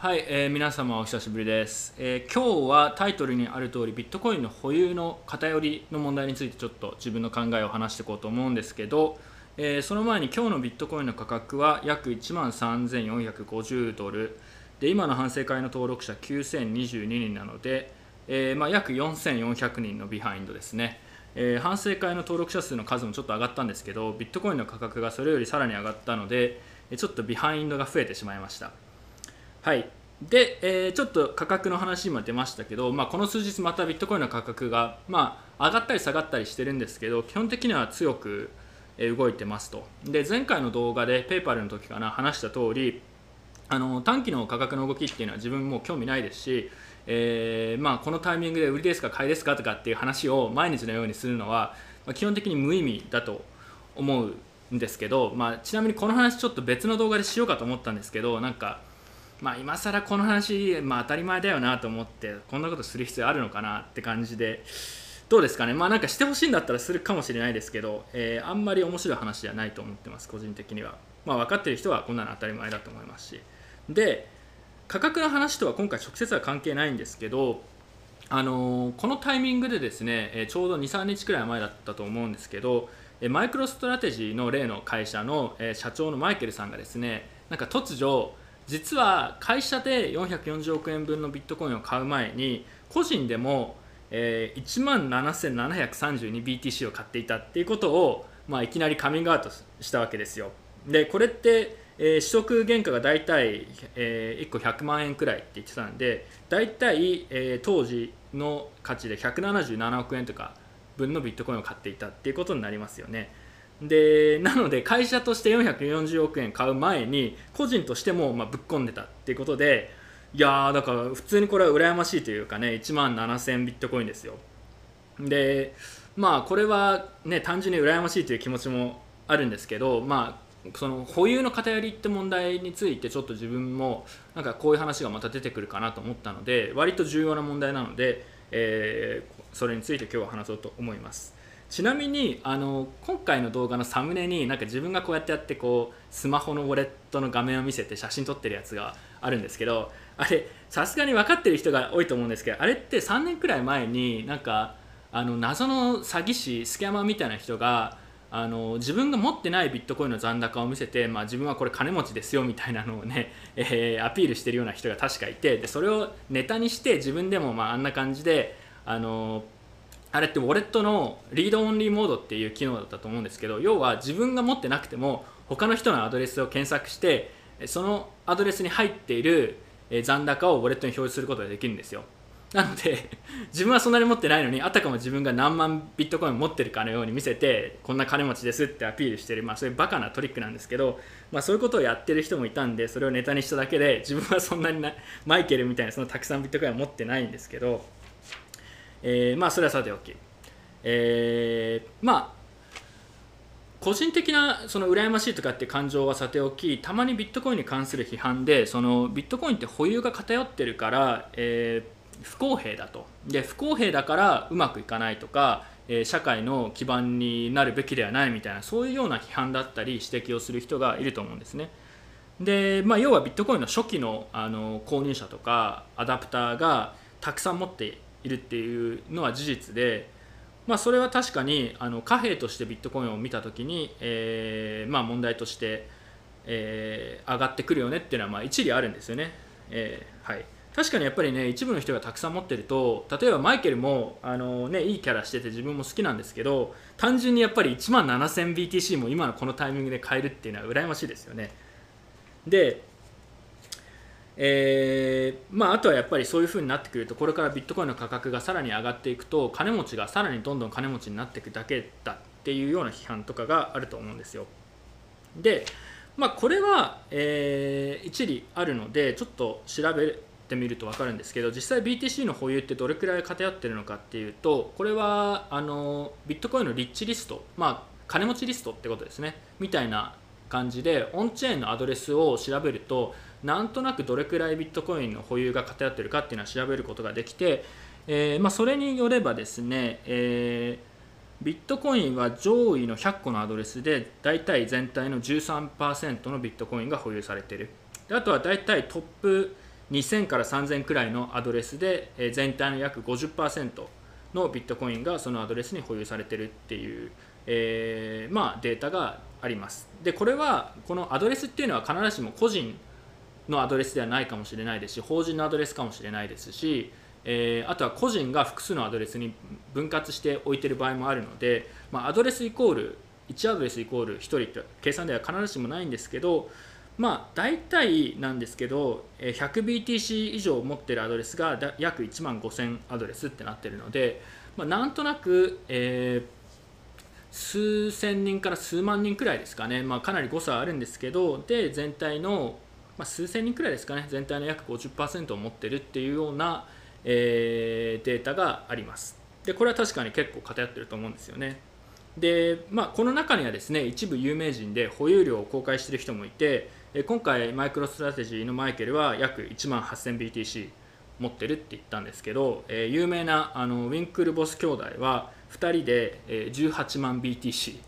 はい、えー、皆様お久しぶりです、えー、今日はタイトルにある通りビットコインの保有の偏りの問題についてちょっと自分の考えを話していこうと思うんですけど、えー、その前に今日のビットコインの価格は約1万3450ドル。で今の反省会の登録者9022人なので、えーまあ、約4400人のビハインドですね、えー、反省会の登録者数の数もちょっと上がったんですけどビットコインの価格がそれよりさらに上がったのでちょっとビハインドが増えてしまいました。はい。で、えー、ちょっと価格の話も出ましたけど、まあ、この数日またビットコインの価格が、まあ、上がったり下がったりしてるんですけど基本的には強く動いてますと。で前回の動画でペーパルの時かな話した通りあの短期の価格の動きっていうのは自分も興味ないですし、えー、まあ、このタイミングで売りですか買いですかとかっていう話を毎日のようにするのは、ま、基本的に無意味だと思うんですけど、まあ、ちなみにこの話ちょっと別の動画でしようかと思ったんですけどなんかまあ、今更この話、まあ、当たり前だよなと思ってこんなことする必要あるのかなって感じでどうですかね？まあなんかしてほしいんだったらするかもしれないですけど、えー、あんまり面白い話じゃないと思ってます個人的には。まあ分かってる人はこんなの当たり前だと思いますし。で価格の話とは今回直接は関係ないんですけどあのー、このタイミングでですね、えー、ちょうど23日くらい前だったと思うんですけどマイクロストラテジーの例の会社の、え社長のマイケルさんがですねなんか突如実は会社で440億円分のビットコインを買う前に個人でも、え、1万 7732BTC を買っていたっていうことを、まあ、いきなりカミングアウトしたわけですよ。でこれって、え、取得原価が大体、え、1個100万円くらいって言ってたんで大体、え、当時の価値で177億円とか分のビットコインを買っていたっていうことになりますよね。でなので会社として440億円買う前に個人としてもまぶっ込んでたっていうことでいやだから普通にこれは羨ましいというかね1万7000ビットコインですよでまあこれはね単純に羨ましいという気持ちもあるんですけどまあその保有の偏りって問題についてちょっと自分もなんかこういう話がまた出てくるかなと思ったので割と重要な問題なので、えー、それについて今日は話そうと思います。ちなみにあの今回の動画のサムネになんか自分がこうやってやってこうスマホのウォレットの画面を見せて写真撮ってるやつがあるんですけどあれさすがに分かってる人が多いと思うんですけどあれって3年くらい前になんかあの謎の詐欺師スキャマみたいな人があの自分が持ってないビットコインの残高を見せて、まあ、自分はこれ金持ちですよみたいなのをね、えー、アピールしてるような人が確かいてでそれをネタにして自分でもまああんな感じであのあれってウォレットのリードオンリーモードっていう機能だったと思うんですけど要は自分が持ってなくても他の人のアドレスを検索してそのアドレスに入っている残高をウォレットに表示することができるんですよ。なので 自分はそんなに持ってないのにあたかも自分が何万ビットコイン持ってるかのように見せてこんな金持ちですってアピールしてる、まあ、そういうバカなトリックなんですけど、まあ、そういうことをやってる人もいたんでそれをネタにしただけで自分はそんなにマイケルみたいなそのたくさんビットコインは持ってないんですけどえー、まあそれはさておき、えー、まあ個人的なその羨ましいとかって感情はさておきたまにビットコインに関する批判でそのビットコインって保有が偏ってるから、えー、不公平だとで不公平だからうまくいかないとか、えー、社会の基盤になるべきではないみたいなそういうような批判だったり指摘をする人がいると思うんですね。でまあ、要はビットコインの初期のあの購入者とかアダプターがたくさん持っているっていうのは事実で、まあ、それは確かにあの貨幣としてビットコインを見た時に、えーまあ、問題として、えー、上がってくるよねっていうのはまあ一理あるんですよね。えー、はい確かにやっぱりね一部の人がたくさん持ってると例えばマイケルもあの、ね、いいキャラしてて自分も好きなんですけど単純にやっぱり1万 7000BTC も今のこのタイミングで買えるっていうのは羨ましいですよねでえー、まあ、あとはやっぱりそういう風になってくるとこれからビットコインの価格がさらに上がっていくと金持ちがさらにどんどん金持ちになっていくだけだっていうような批判とかがあると思うんですよ。で、まあ、これは、えー、一理あるのでちょっと調べてみると分かるんですけど実際 BTC の保有ってどれくらい偏ってるのかっていうとこれはあのビットコインのリッチリスト、まあ、金持ちリストってことですねみたいな感じでオンチェーンのアドレスを調べるとなんとなくどれくらいビットコインの保有が偏っているかっていうのは調べることができて、えー、まあ、それによればですね、えー、ビットコインは上位の100個のアドレスで大体全体の13%のビットコインが保有されている。であとは大体トップ2000から3000くらいのアドレスで、え全体の約50%のビットコインがそのアドレスに保有されているっていう、えー、まあ、データがあります。でこれはこのアドレスっていうのは必ずしも個人のアドレスではないかもしれないですし法人のアドレスかもしれないですし、えー、あとは個人が複数のアドレスに分割して置いてる場合もあるので、まあ、アドレスイコール1アドレスイコール1人って計算では必ずしもないんですけどまあ大体なんですけど 100BTC 以上持ってるアドレスが約1万5000アドレスってなってるので、まあ、なんとなく、えー数千人から数万人くらいですかね、まあ、かなり誤差あるんですけどで全体の、まあ、数千人くらいですかね。全体の約50%を持ってるっていうような、えー、データがあります。でこれは確かに結構偏ってると思うんですよね。で、まあ、この中にはですね一部有名人で保有量を公開している人もいて今回マイクロストラテジーのマイケルは約1万 8000BTC 持ってるって言ったんですけど、えー、有名なあのウィンクルボス兄弟は2人で、18万 BTC、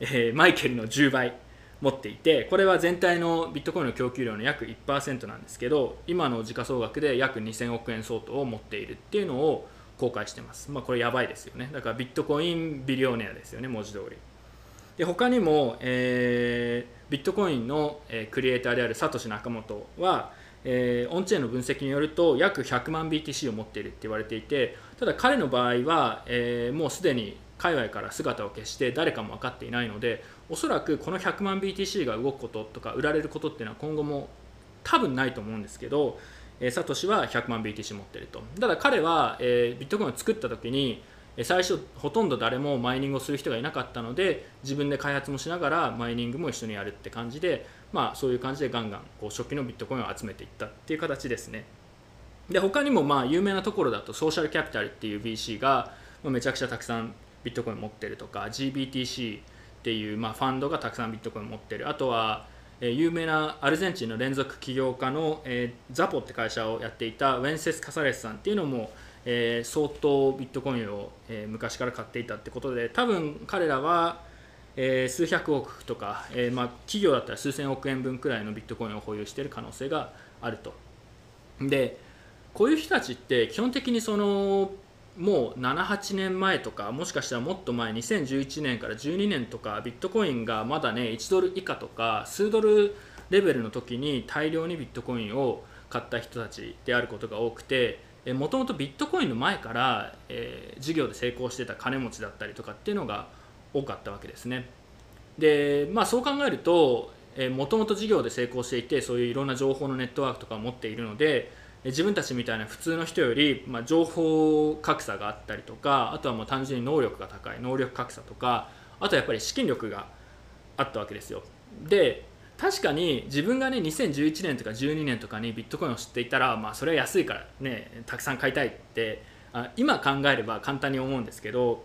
えー、マイケルの10倍持っていてこれは全体のビットコインの供給量の約1%なんですけど今の時価総額で約2000億円相当を持っているっていうのを公開してます、まあ、これやばいですよね。だからビットコインビリオネアですよね文字通り。で他にも、えー、ビットコインの、え、クリエイターであるサトシ・ナカモトは、えー、オンチェーンの分析によると約100万 BTC を持っているって言われていてただ彼の場合は、えー、もうすでに海外から姿を消して誰かも分かっていないのでおそらくこの100万 BTC が動くこととか売られることっていうのは今後も多分ないと思うんですけど、えー、サトシは100万 BTC 持ってると。ただ彼は、えー、ビットコインを作った時に最初ほとんど誰もマイニングをする人がいなかったので自分で開発もしながらマイニングも一緒にやるって感じで、まあ、そういう感じでガンガンこう初期のビットコインを集めていったっていう形ですね。で他にもまあ有名なところだとソーシャルキャピタルっていう BC がめちゃくちゃたくさんビットコイン持ってるとか GBTC っていうまあファンドがたくさんビットコイン持ってる。あとはえ有名なアルゼンチンの連続起業家の、えー、ザポって会社をやっていたウェンセス・カサレスさんっていうのもえー、相当ビットコインを、えー、昔から買っていたってことで多分彼らは、えー、数百億とか、えまあ、企業だったら数千億円分くらいのビットコインを保有している可能性があると。でこういう人たちって基本的にそのもう78年前とかもしかしたらもっと前2011年から12年とかビットコインがまだね1ドル以下とか数ドルレベルの時に大量にビットコインを買った人たちであることが多くてもともとビットコインの前から、えー、事業で成功してた金持ちだったりとかっていうのが多かったわけですね。で、まあ、そう考えるともともと事業で成功していてそういういろんな情報のネットワークとかを持っているので自分たちみたいな普通の人より、まあ、情報格差があったりとかあとはもう単純に能力が高い能力格差とかあとはやっぱり資金力があったわけですよ。で確かに自分がね2011年とか12年とかにビットコインを知っていたら、まあ、それは安いからねたくさん買いたいってあ今考えれば簡単に思うんですけど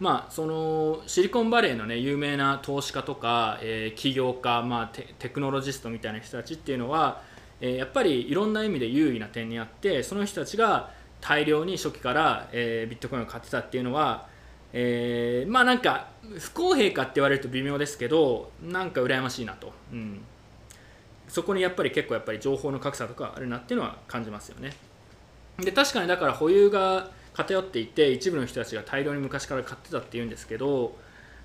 まあそのシリコンバレーのね有名な投資家とか、えー、起業家、まあテ、テクノロジストみたいな人たちっていうのは、え、やっぱりいろんな意味で優位な点にあってその人たちが大量に初期から、え、ビットコインを買ってたっていうのはえー、まあなんか不公平かって言われると微妙ですけどなんか羨ましいなと、うん、そこにやっぱり結構やっぱり情報の格差とかあるなっていうのは感じますよね。で確かにだから保有が偏っていて一部の人たちが大量に昔から買ってたっていうんですけど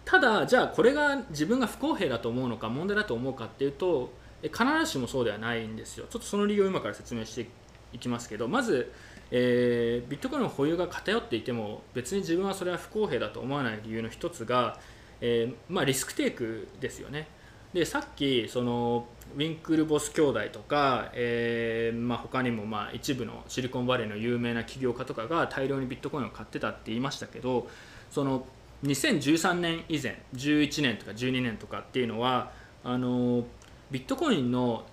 ただじゃあこれが自分が不公平だと思うのか問題だと思うかっていうと必ずしもそうではないんですよちょっとその理由を今から説明していきますけどまずえー、ビットコインの保有が偏っていても別に自分はそれは不公平だと思わない理由の一つが、えー、まあ、リスクテイクですよね。でさっきそのウィンクルボス兄弟とか、えーまあ、他にもまあ一部のシリコンバレーの有名な起業家とかが大量にビットコインを買ってたって言いましたけどその2013年以前11年とか12年とかっていうのはあのビットコインの、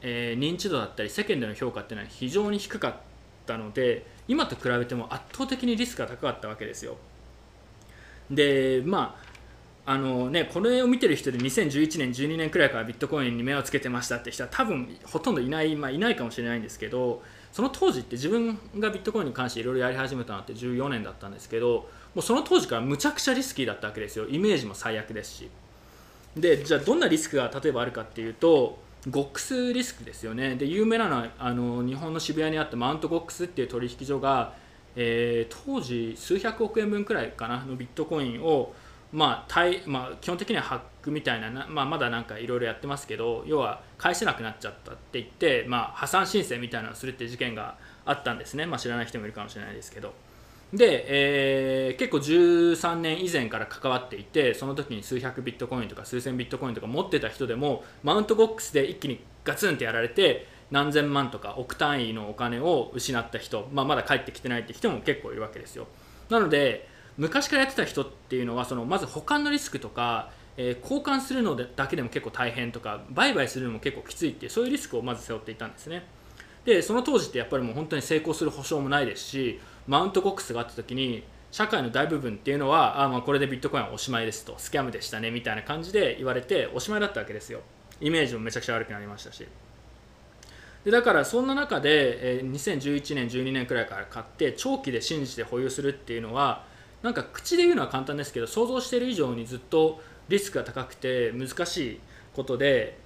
えー、認知度だったり世間での評価っていうのは非常に低かったので今と比べても圧倒的にリスクが高かったわけですよ。でまああのね、これを見てる人で2011年、12年くらいからビットコインに目をつけてましたって人は多分ほとんどいない、まあ、いないかもしれないんですけどその当時って自分がビットコインに関していろいろやり始めたのって14年だったんですけどもうその当時からむちゃくちゃリスキーだったわけですよ。イメージも最悪ですし。でじゃあどんなリスクが例えばあるかっていうとゴックスリスクですよね。で有名なのはあの日本の渋谷にあったマウントゴックスっていう取引所が、えー、当時数百億円分くらいかなのビットコインをまあまあ、基本的にはハックみたいなまあ、まだなんかいろいろやってますけど要は返せなくなっちゃったって言って、まあ、破産申請みたいなのをするっていう事件があったんですね、まあ、知らない人もいるかもしれないですけど。で、えー、結構13年以前から関わっていてその時に数百ビットコインとか数千ビットコインとか持ってた人でもマウントボックスで一気にガツンってやられて何千万とか億単位のお金を失った人、まあ、まだ帰ってきてないって人も結構いるわけですよ。なので昔からやってた人っていうのはそのまず保管のリスクとか、えー、交換するのだけでも結構大変とか売買するのも結構きついっていうそういうリスクをまず背負っていたんですね。でその当時ってやっぱりもう本当に成功する保証もないですしマウントボックスがあった時に社会の大部分っていうのはあまあこれでビットコインはおしまいですとスキャムでしたねみたいな感じで言われておしまいだったわけですよ。イメージもめちゃくちゃ悪くなりましたし。でだからそんな中で、2011年12年くらいから買って長期で信じて保有するっていうのはなんか口で言うのは簡単ですけど想像している以上にずっとリスクが高くて難しいことで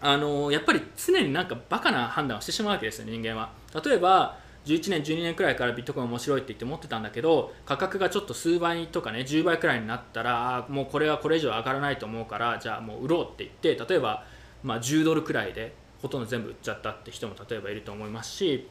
あのやっぱり常になんかバカな判断をしてしまうわけですよ人間は。例えば11年12年くらいからビットコイン面白いって言って持ってたんだけど価格がちょっと数倍とかね10倍くらいになったらもうこれはこれ以上上がらないと思うからじゃあもう売ろうって言って例えばまあ10ドルくらいでほとんど全部売っちゃったって人も例えばいると思いますし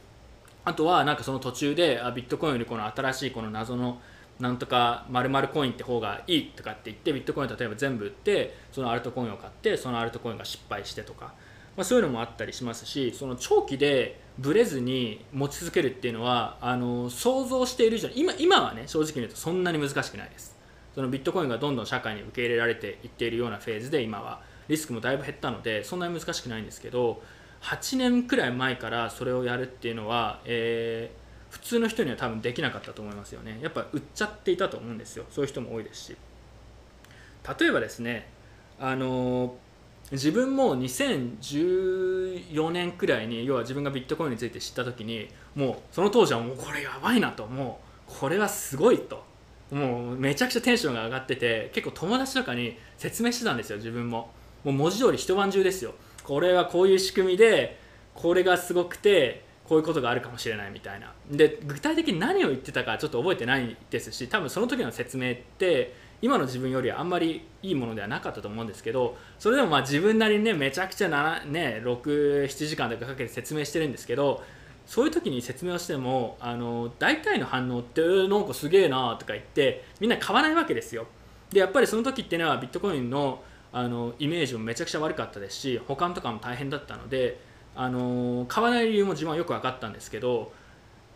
あとはなんかその途中であビットコインよりこの新しいこの謎のなんとか〇〇コインって方がいいとかって言ってビットコインを例えば全部売ってそのアルトコインを買ってそのアルトコインが失敗してとか、まあ、そういうのもあったりしますしその長期でブレずに持ち続けるっていうのはあの想像している以上に今今はね正直に言うとそんなに難しくないです。そのビットコインがどんどん社会に受け入れられていっているようなフェーズで今は。リスクもだいぶ減ったのでそんなに難しくないんですけど8年くらい前からそれをやるっていうのは、えー普通の人には多分できなかったと思いますよね。やっぱ売っちゃっていたと思うんですよ。そういう人も多いですし。例えばですねあの自分も2010 2014年くらいに要は自分がビットコインについて知った時にもうその当時はもうこれやばいなともうこれはすごいと。もうめちゃくちゃテンションが上がってて結構友達とかに説明してたんですよ自分も。もう文字通り一晩中ですよ。これはこういう仕組みでこれがすごくてこういうことがあるかもしれないみたいな。で具体的に何を言ってたかちょっと覚えてないですし多分その時の説明って今の自分よりあんまりいいものではなかったと思うんですけどそれでもまあ自分なりにねめちゃくちゃね67時間とかかけて説明してるんですけどそういう時に説明をしてもあの大体の反応って「なんかすげえな」とか言ってみんな買わないわけですよ。でやっぱりその時っていうのはビットコインのあのイメージもめちゃくちゃ悪かったですし保管とかも大変だったのであの買わない理由も自分はよく分かったんですけど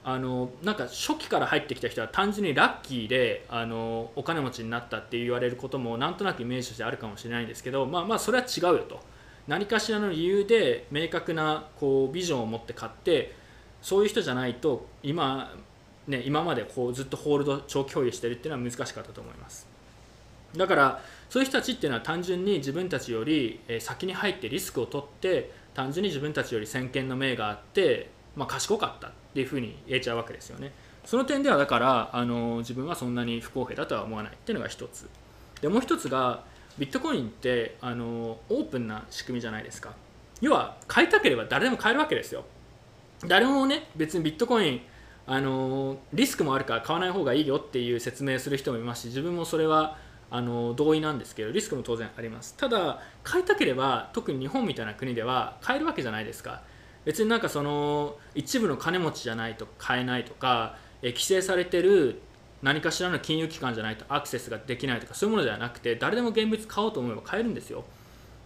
あのなんか初期から入ってきた人は単純にラッキーであのお金持ちになったって言われることもなんとなくイメージとしてあるかもしれないんですけど、まあ、まあそれは違うよと。何かしらの理由で明確なこうビジョンを持って買ってそういう人じゃないと今,、ね、今までこうずっとホールド長期保有してるっていうのは難しかったと思います。だからそういう人たちっていうのは単純に自分たちより先に入ってリスクを取って単純に自分たちより先見の明があって、まあ、賢かった。っていうふうに言えちゃうわけですよね。その点ではだからあの自分はそんなに不公平だとは思わないっていうのが一つ。でもう一つがビットコインってあのオープンな仕組みじゃないですか。要は買いたければ誰でも買えるわけですよ。誰もね別にビットコインあのリスクもあるから買わない方がいいよっていう説明する人もいますし自分もそれはあの同意なんですけどリスクも当然あります。ただ買いたければ特に日本みたいな国では買えるわけじゃないですか。別になんかその一部の金持ちじゃないと買えないとかえ規制されてる何かしらの金融機関じゃないとアクセスができないとかそういうものではなくて誰でも現物買おうと思えば買えるんですよ。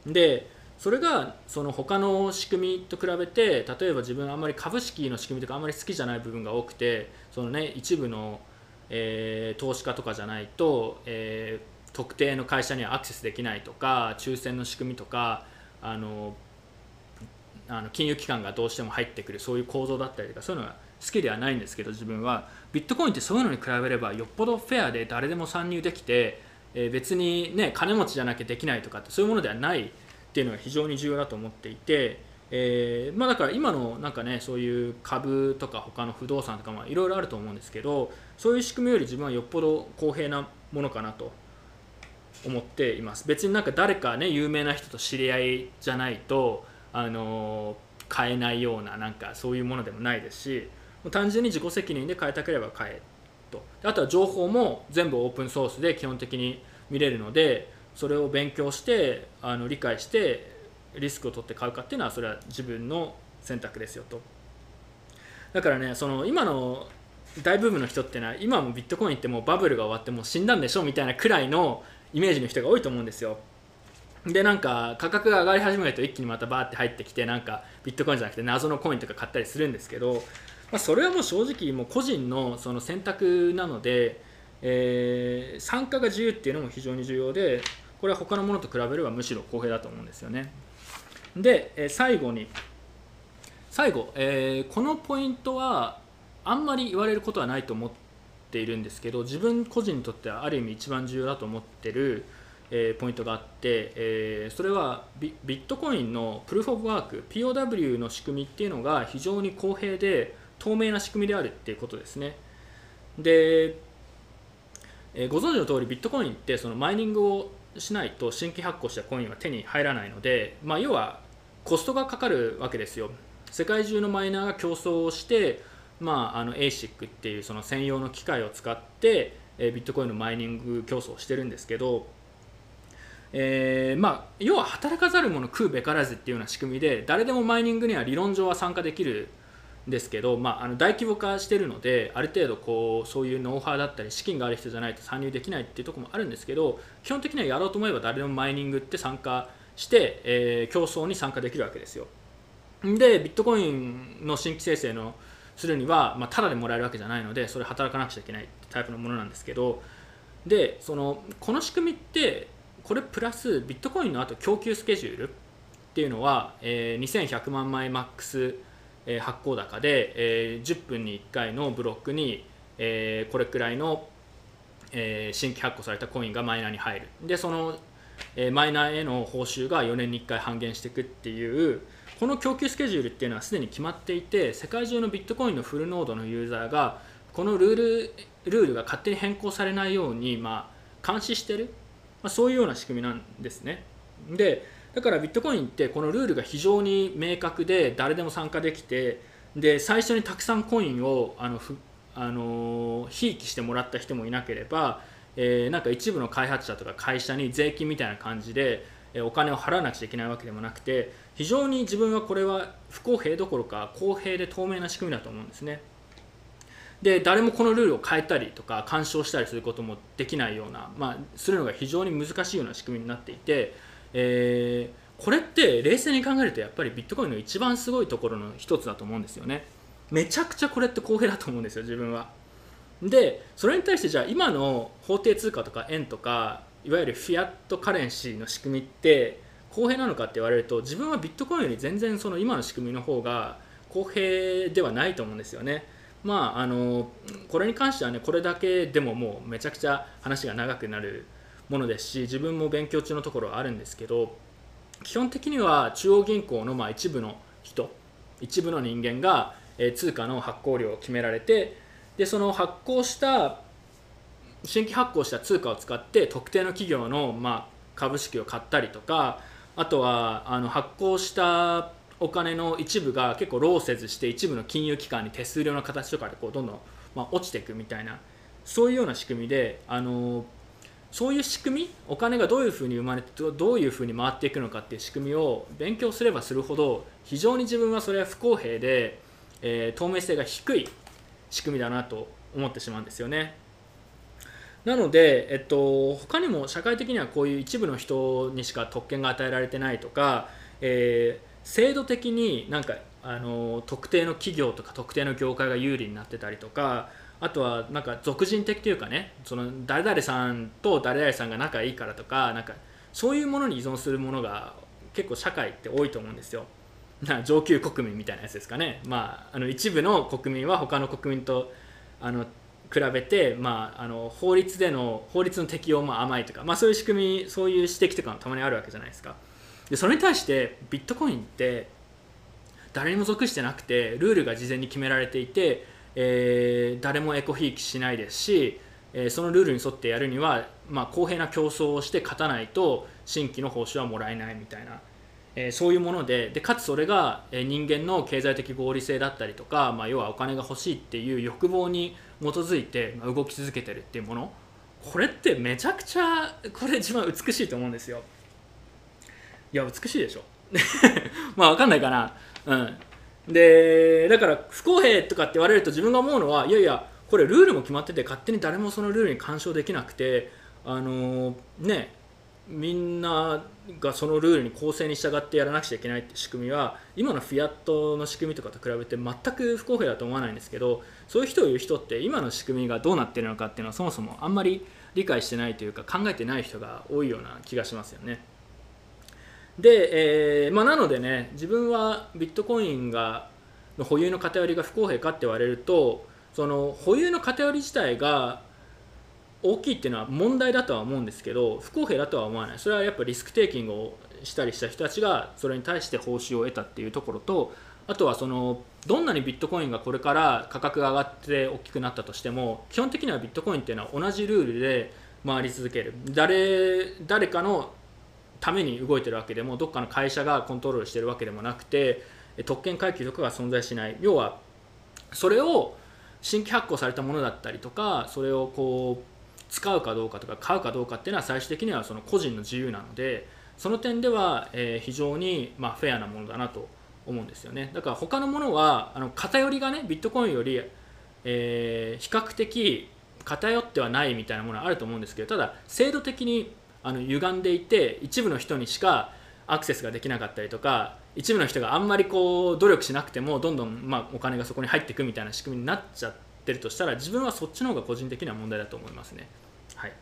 でそれがその他の仕組みと比べて例えば自分あんまり株式の仕組みとかあんまり好きじゃない部分が多くてそのね一部の、えー、投資家とかじゃないと、えー特定の会社にはアクセスできないとか抽選の仕組みとかあのあの金融機関がどうしても入ってくるそういう構造だったりとかそういうのが好きではないんですけど自分は。ビットコインってそういうのに比べればよっぽどフェアで誰でも参入できて、えー、別にね金持ちじゃなきゃできないとかってそういうものではないっていうのが非常に重要だと思っていて、えー、まあ、だから今のなんかねそういう株とか他の不動産とかいろいろあると思うんですけどそういう仕組みより自分はよっぽど公平なものかなと思っています。別になんか誰かね有名な人と知り合いじゃないとあの買えないようななんかそういうものでもないですし単純に自己責任で変えたければ変えと。あとは情報も全部オープンソースで基本的に見れるのでそれを勉強してあの理解してリスクを取って買うかっていうのはそれは自分の選択ですよと。だからねその今の大部分の人ってのは今もビットコインってもうバブルが終わってもう死んだんでしょみたいなくらいのイメージの人が多いと思うんですよ。でなんか価格が上がり始めると一気にまたバーって入ってきてなんかビットコインじゃなくて謎のコインとか買ったりするんですけど、まあ、それはもう正直もう個人のその選択なので、えー、参加が自由っていうのも非常に重要でこれは他のものと比べればむしろ公平だと思うんですよね。で、えー、最後に最後、えー、このポイントはあんまり言われることはないと思っているんですけど自分個人にとってはある意味一番重要だと思ってるえー、ポイントがあって、えー、それはビットコインのプルーフ・オブ・ワーク POW の仕組みっていうのが非常に公平で透明な仕組みであるっていうことですね。で、えー、ご存知の通りビットコインってそのマイニングをしないと新規発行したコインは手に入らないので、まあ、要はコストがかかるわけですよ。世界中のマイナーが競争をして、まあ、あの ASIC っていうその専用の機械を使って、えビットコインのマイニング競争をしてるんですけどえー、まあ、要は働かざる者食うべからずっていうような仕組みで誰でもマイニングには理論上は参加できるんですけど、まあ、あの大規模化しているのである程度こうそういうノウハウだったり資金がある人じゃないと参入できないっていうところもあるんですけど基本的にはやろうと思えば誰でもマイニングって参加して、えー、競争に参加できるわけですよ。でビットコインの新規生成のするには、まあ、ただでもらえるわけじゃないのでそれ働かなくちゃいけないタイプのものなんですけどでそのこの仕組みってこれプラスビットコインのあと供給スケジュールっていうのは、えー、2100万枚マックス、えー、発行高で、えー、10分に1回のブロックに、えー、これくらいの、えー、新規発行されたコインがマイナーに入る。でその、えー、マイナーへの報酬が4年に1回半減していくっていうこの供給スケジュールっていうのはすでに決まっていて世界中のビットコインのフルノードのユーザーがこのルールルールが勝手に変更されないように、まあ、監視してる。まあ、そういうような仕組みなんですね。でだからビットコインってこのルールが非常に明確で誰でも参加できてで最初にたくさんコインをあのふあのひいきしてもらった人もいなければ、え、なんか一部の開発者とか会社に税金みたいな感じでお金を払わなくちゃいけないわけでもなくて非常に自分はこれは不公平どころか公平で透明な仕組みだと思うんですね。で誰もこのルールを変えたりとか干渉したりすることもできないような、まあ、するのが非常に難しいような仕組みになっていて、えー、これって冷静に考えるとやっぱりビットコインの一番すごいところの一つだと思うんですよね。めちゃくちゃこれって公平だと思うんですよ自分は。でそれに対してじゃあ今の法定通貨とか円とかいわゆるフィアットカレンシーの仕組みって公平なのかって言われると自分はビットコインより全然その今の仕組みの方が公平ではないと思うんですよね。まああのこれに関してはねこれだけでももうめちゃくちゃ話が長くなるものですし自分も勉強中のところはあるんですけど基本的には中央銀行のまあ一部の人一部の人間が通貨の発行量を決められてでその発行した新規発行した通貨を使って特定の企業のまあ株式を買ったりとかあとはあの発行したお金の一部が結構ローせずして一部の金融機関に手数料の形とかでこうどんどん、まあ、落ちていくみたいなそういうような仕組みであのそういう仕組みお金がどういうふうに生まれてどういうふうに回っていくのかっていう仕組みを勉強すればするほど非常に自分はそれは不公平で、えー、透明性が低い仕組みだなと思ってしまうんですよね。なので、えっと、他にも社会的にはこういう一部の人にしか特権が与えられてないとか、えー制度的になんかあの特定の企業とか特定の業界が有利になってたりとかあとはなんか俗人的というかねその誰々さんと誰々さんが仲いいからとかなんかそういうものに依存するものが結構社会って多いと思うんですよ。な上級国民みたいなやつですかね、まあ、あの一部の国民は他の国民とあの比べて、まあ、あの法律での法律の適用も甘いとか、まあ、そういう仕組みそういう指摘とかもたまにあるわけじゃないですか。でそれに対してビットコインって誰にも属してなくてルールが事前に決められていて、えー、誰もエコひいきしないですし、えー、そのルールに沿ってやるには、まあ、公平な競争をして勝たないと新規の報酬はもらえないみたいな、えー、そういうものででかつそれが、人間の経済的合理性だったりとか、まあ、要はお金が欲しいっていう欲望に基づいて、動き続けてるっていうもの。これってめちゃくちゃこれ一番美しいと思うんですよ。いや美しいでしょ。まあ分かんないかな。うん。でだから不公平とかって言われると自分が思うのはいやいやこれルールも決まってて勝手に誰もそのルールに干渉できなくてあのー、ねみんながそのルールに公正に従ってやらなくちゃいけないって仕組みは今のフィアットの仕組みとかと比べて全く不公平だと思わないんですけどそういう人を言う人って今の仕組みがどうなってるのかっていうのはそもそもあんまり理解してないというか考えてない人が多いような気がしますよね。で、えーまあ、なのでね自分はビットコインがの保有の偏りが不公平かって言われるとその保有の偏り自体が大きいっていうのは問題だとは思うんですけど不公平だとは思わない。それはやっぱリスクテイキングをしたりした人たちがそれに対して報酬を得たっていうところとあとはそのどんなにビットコインがこれから価格が上がって大きくなったとしても基本的にはビットコインっていうのは同じルールで回り続ける。誰誰かのために動いてるわけでもどっかの会社がコントロールしてるわけでもなくて特権階級とかが存在しない。要はそれを新規発行されたものだったりとかそれをこう使うかどうかとか買うかどうかっていうのは最終的にはその個人の自由なのでその点では、え非常にまフェアなものだなと思うんですよね。だから他のものはあの偏りがねビットコインより、えー、比較的偏ってはないみたいなものはあると思うんですけどただ制度的にあの歪んでいて一部の人にしかアクセスができなかったりとか一部の人があんまりこう努力しなくてもどんどんまお金がそこに入っていくみたいな仕組みになっちゃってるとしたら自分はそっちの方が個人的には問題だと思いますね。はい、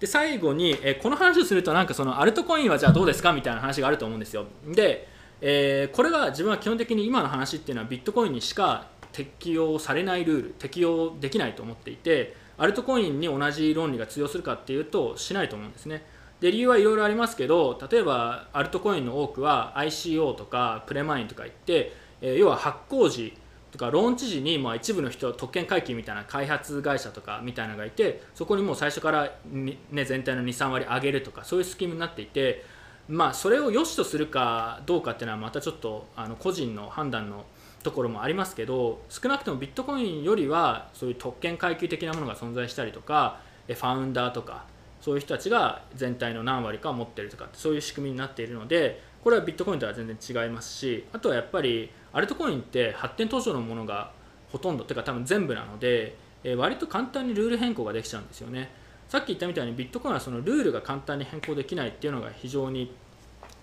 で最後に、えこの話をするとなんかそのアルトコインはじゃあどうですかみたいな話があると思うんですよ。で、えー、これは自分は基本的に今の話っていうのはビットコインにしか適用されないルール適用できないと思っていてアルトコインに同じ論理が通用するかっていうとしないと思うんですね。で理由はいろいろありますけど例えばアルトコインの多くは ICO とかプレマインとか言って、え、要は発行時とかローンチ時にまあ一部の人特権回帰みたいな開発会社とかみたいなのがいてそこにもう最初からね、全体の23割上げるとかそういうスキームになっていて、まあ、それを良しとするかどうかっていうのはまたちょっとあの個人の判断のところもありますけど少なくともビットコインよりはそういう特権階級的なものが存在したりとかファウンダーとかそういう人たちが全体の何割かを持ってるとかそういう仕組みになっているのでこれはビットコインとは全然違いますしあとはやっぱりアルトコインって発展途上のものがほとんどてか多分全部なので、え、割と簡単にルール変更ができちゃうんですよね。さっき言ったみたいにビットコインはそのルールが簡単に変更できないっていうのが非常に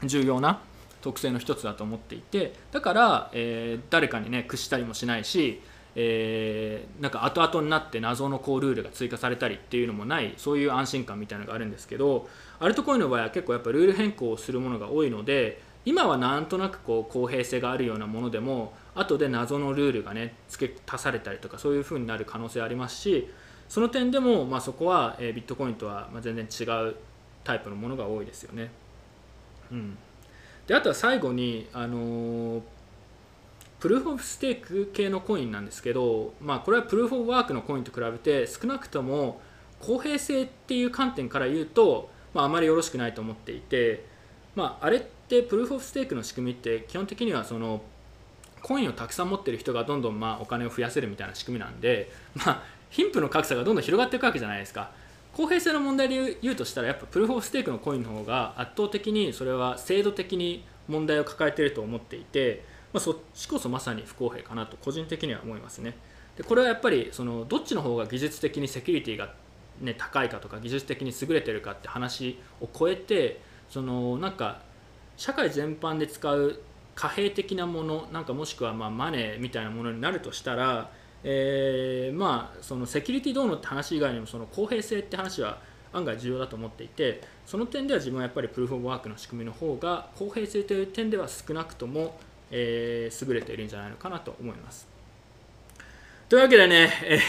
重要な特性の一つだと思っていてだから、えー、誰かにね屈したりもしないしえー、なんか後々になって謎のこうルールが追加されたりっていうのもないそういう安心感みたいなのがあるんですけどアルトコインの場合は結構やっぱルール変更をするものが多いので今はなんとなくこう公平性があるようなものでも後で謎のルールがね付け足されたりとかそういう風になる可能性ありますしその点でも、まあ、そこは、え、ビットコインとは全然違うタイプのものが多いですよね。うん、であとは最後に、あのプルーフ・オブ・ステーク系のコインなんですけど、まあ、これはプルーフ・オブ・ワークのコインと比べて少なくとも公平性っていう観点から言うと、まあ、あまりよろしくないと思っていて、まあ、あれってプルーフ・オブ・ステークの仕組みって基本的にはそのコインをたくさん持ってる人がどんどんまあお金を増やせるみたいな仕組みなんで、まあ、貧富の格差がどんどん広がっていくわけじゃないですか。公平性の問題で言うとしたらやっぱプルーフ・オブ・ステークのコインの方が圧倒的にそれは制度的に問題を抱えていると思っていてまあ、そっちこそまさに不公平かなと個人的には思いますね。でこれはやっぱりそのどっちの方が技術的にセキュリティが、ね、高いかとか技術的に優れてるかって話を超えてそのなんか社会全般で使う貨幣的なものなんかもしくはまマネーみたいなものになるとしたら、えー、まあそのセキュリティどうのって話以外にもその公平性って話は案外重要だと思っていてその点では自分はやっぱりプルーフ・オブ・ワークの仕組みの方が公平性という点では少なくともえー、優れているんじゃないのかなと思います。というわけでね、え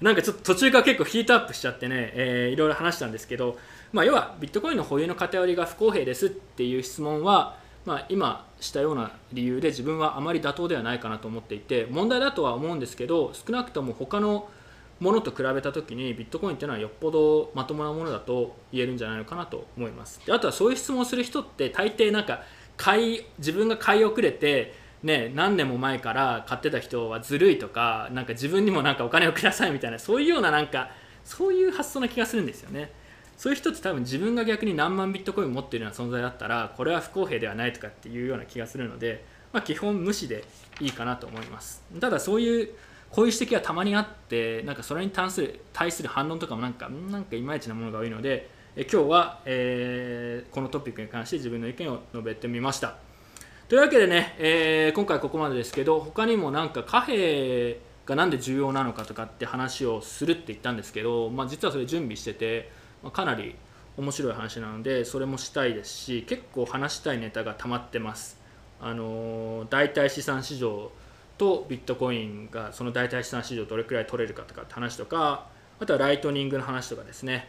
ー、なんかちょっと途中から結構ヒートアップしちゃってね、えー、いろいろ話したんですけど、まあ、要はビットコインの保有の偏りが不公平ですっていう質問は、まあ、今したような理由で自分はあまり妥当ではないかなと思っていて問題だとは思うんですけど少なくとも他のものと比べた時にビットコインっていうのはよっぽどまともなものだと言えるんじゃないのかなと思います。であとはそういう質問をする人って大抵なんか買い自分が買い遅れてね、何年も前から買ってた人はずるいとかなんか自分にもなんかお金をくださいみたいなそういうようななんかそういう発想な気がするんですよね。そういう人って多分自分が逆に何万ビットコインを持っているような存在だったらこれは不公平ではないとかっていうような気がするので、まあ、基本無視でいいかなと思います。ただそういうこういう指摘はたまにあってなんかそれに対する対する反論とかもなんかなんかいまいちなものが多いのでえ今日は、えー、このトピックに関して自分の意見を述べてみました。というわけでね、えー、今回ここまでですけど他にもなんか貨幣が何で重要なのかとかって話をするって言ったんですけど、まあ、実はそれ準備してて、まあ、かなり面白い話なのでそれもしたいですし結構話したいネタが溜まってますあのー、代替資産市場とビットコインがその代替資産市場どれくらい取れるかとかって話とかあとはライトニングの話とかですね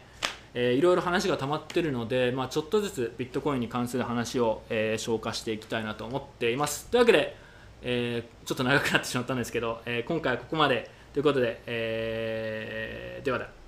えー、いろいろ話が溜まってるので、まあ、ちょっとずつビットコインに関する話を、えー、消化していきたいなと思っています。というわけで、えー、ちょっと長くなってしまったんですけど、えー、今回はここまでということで、えー、ではでは。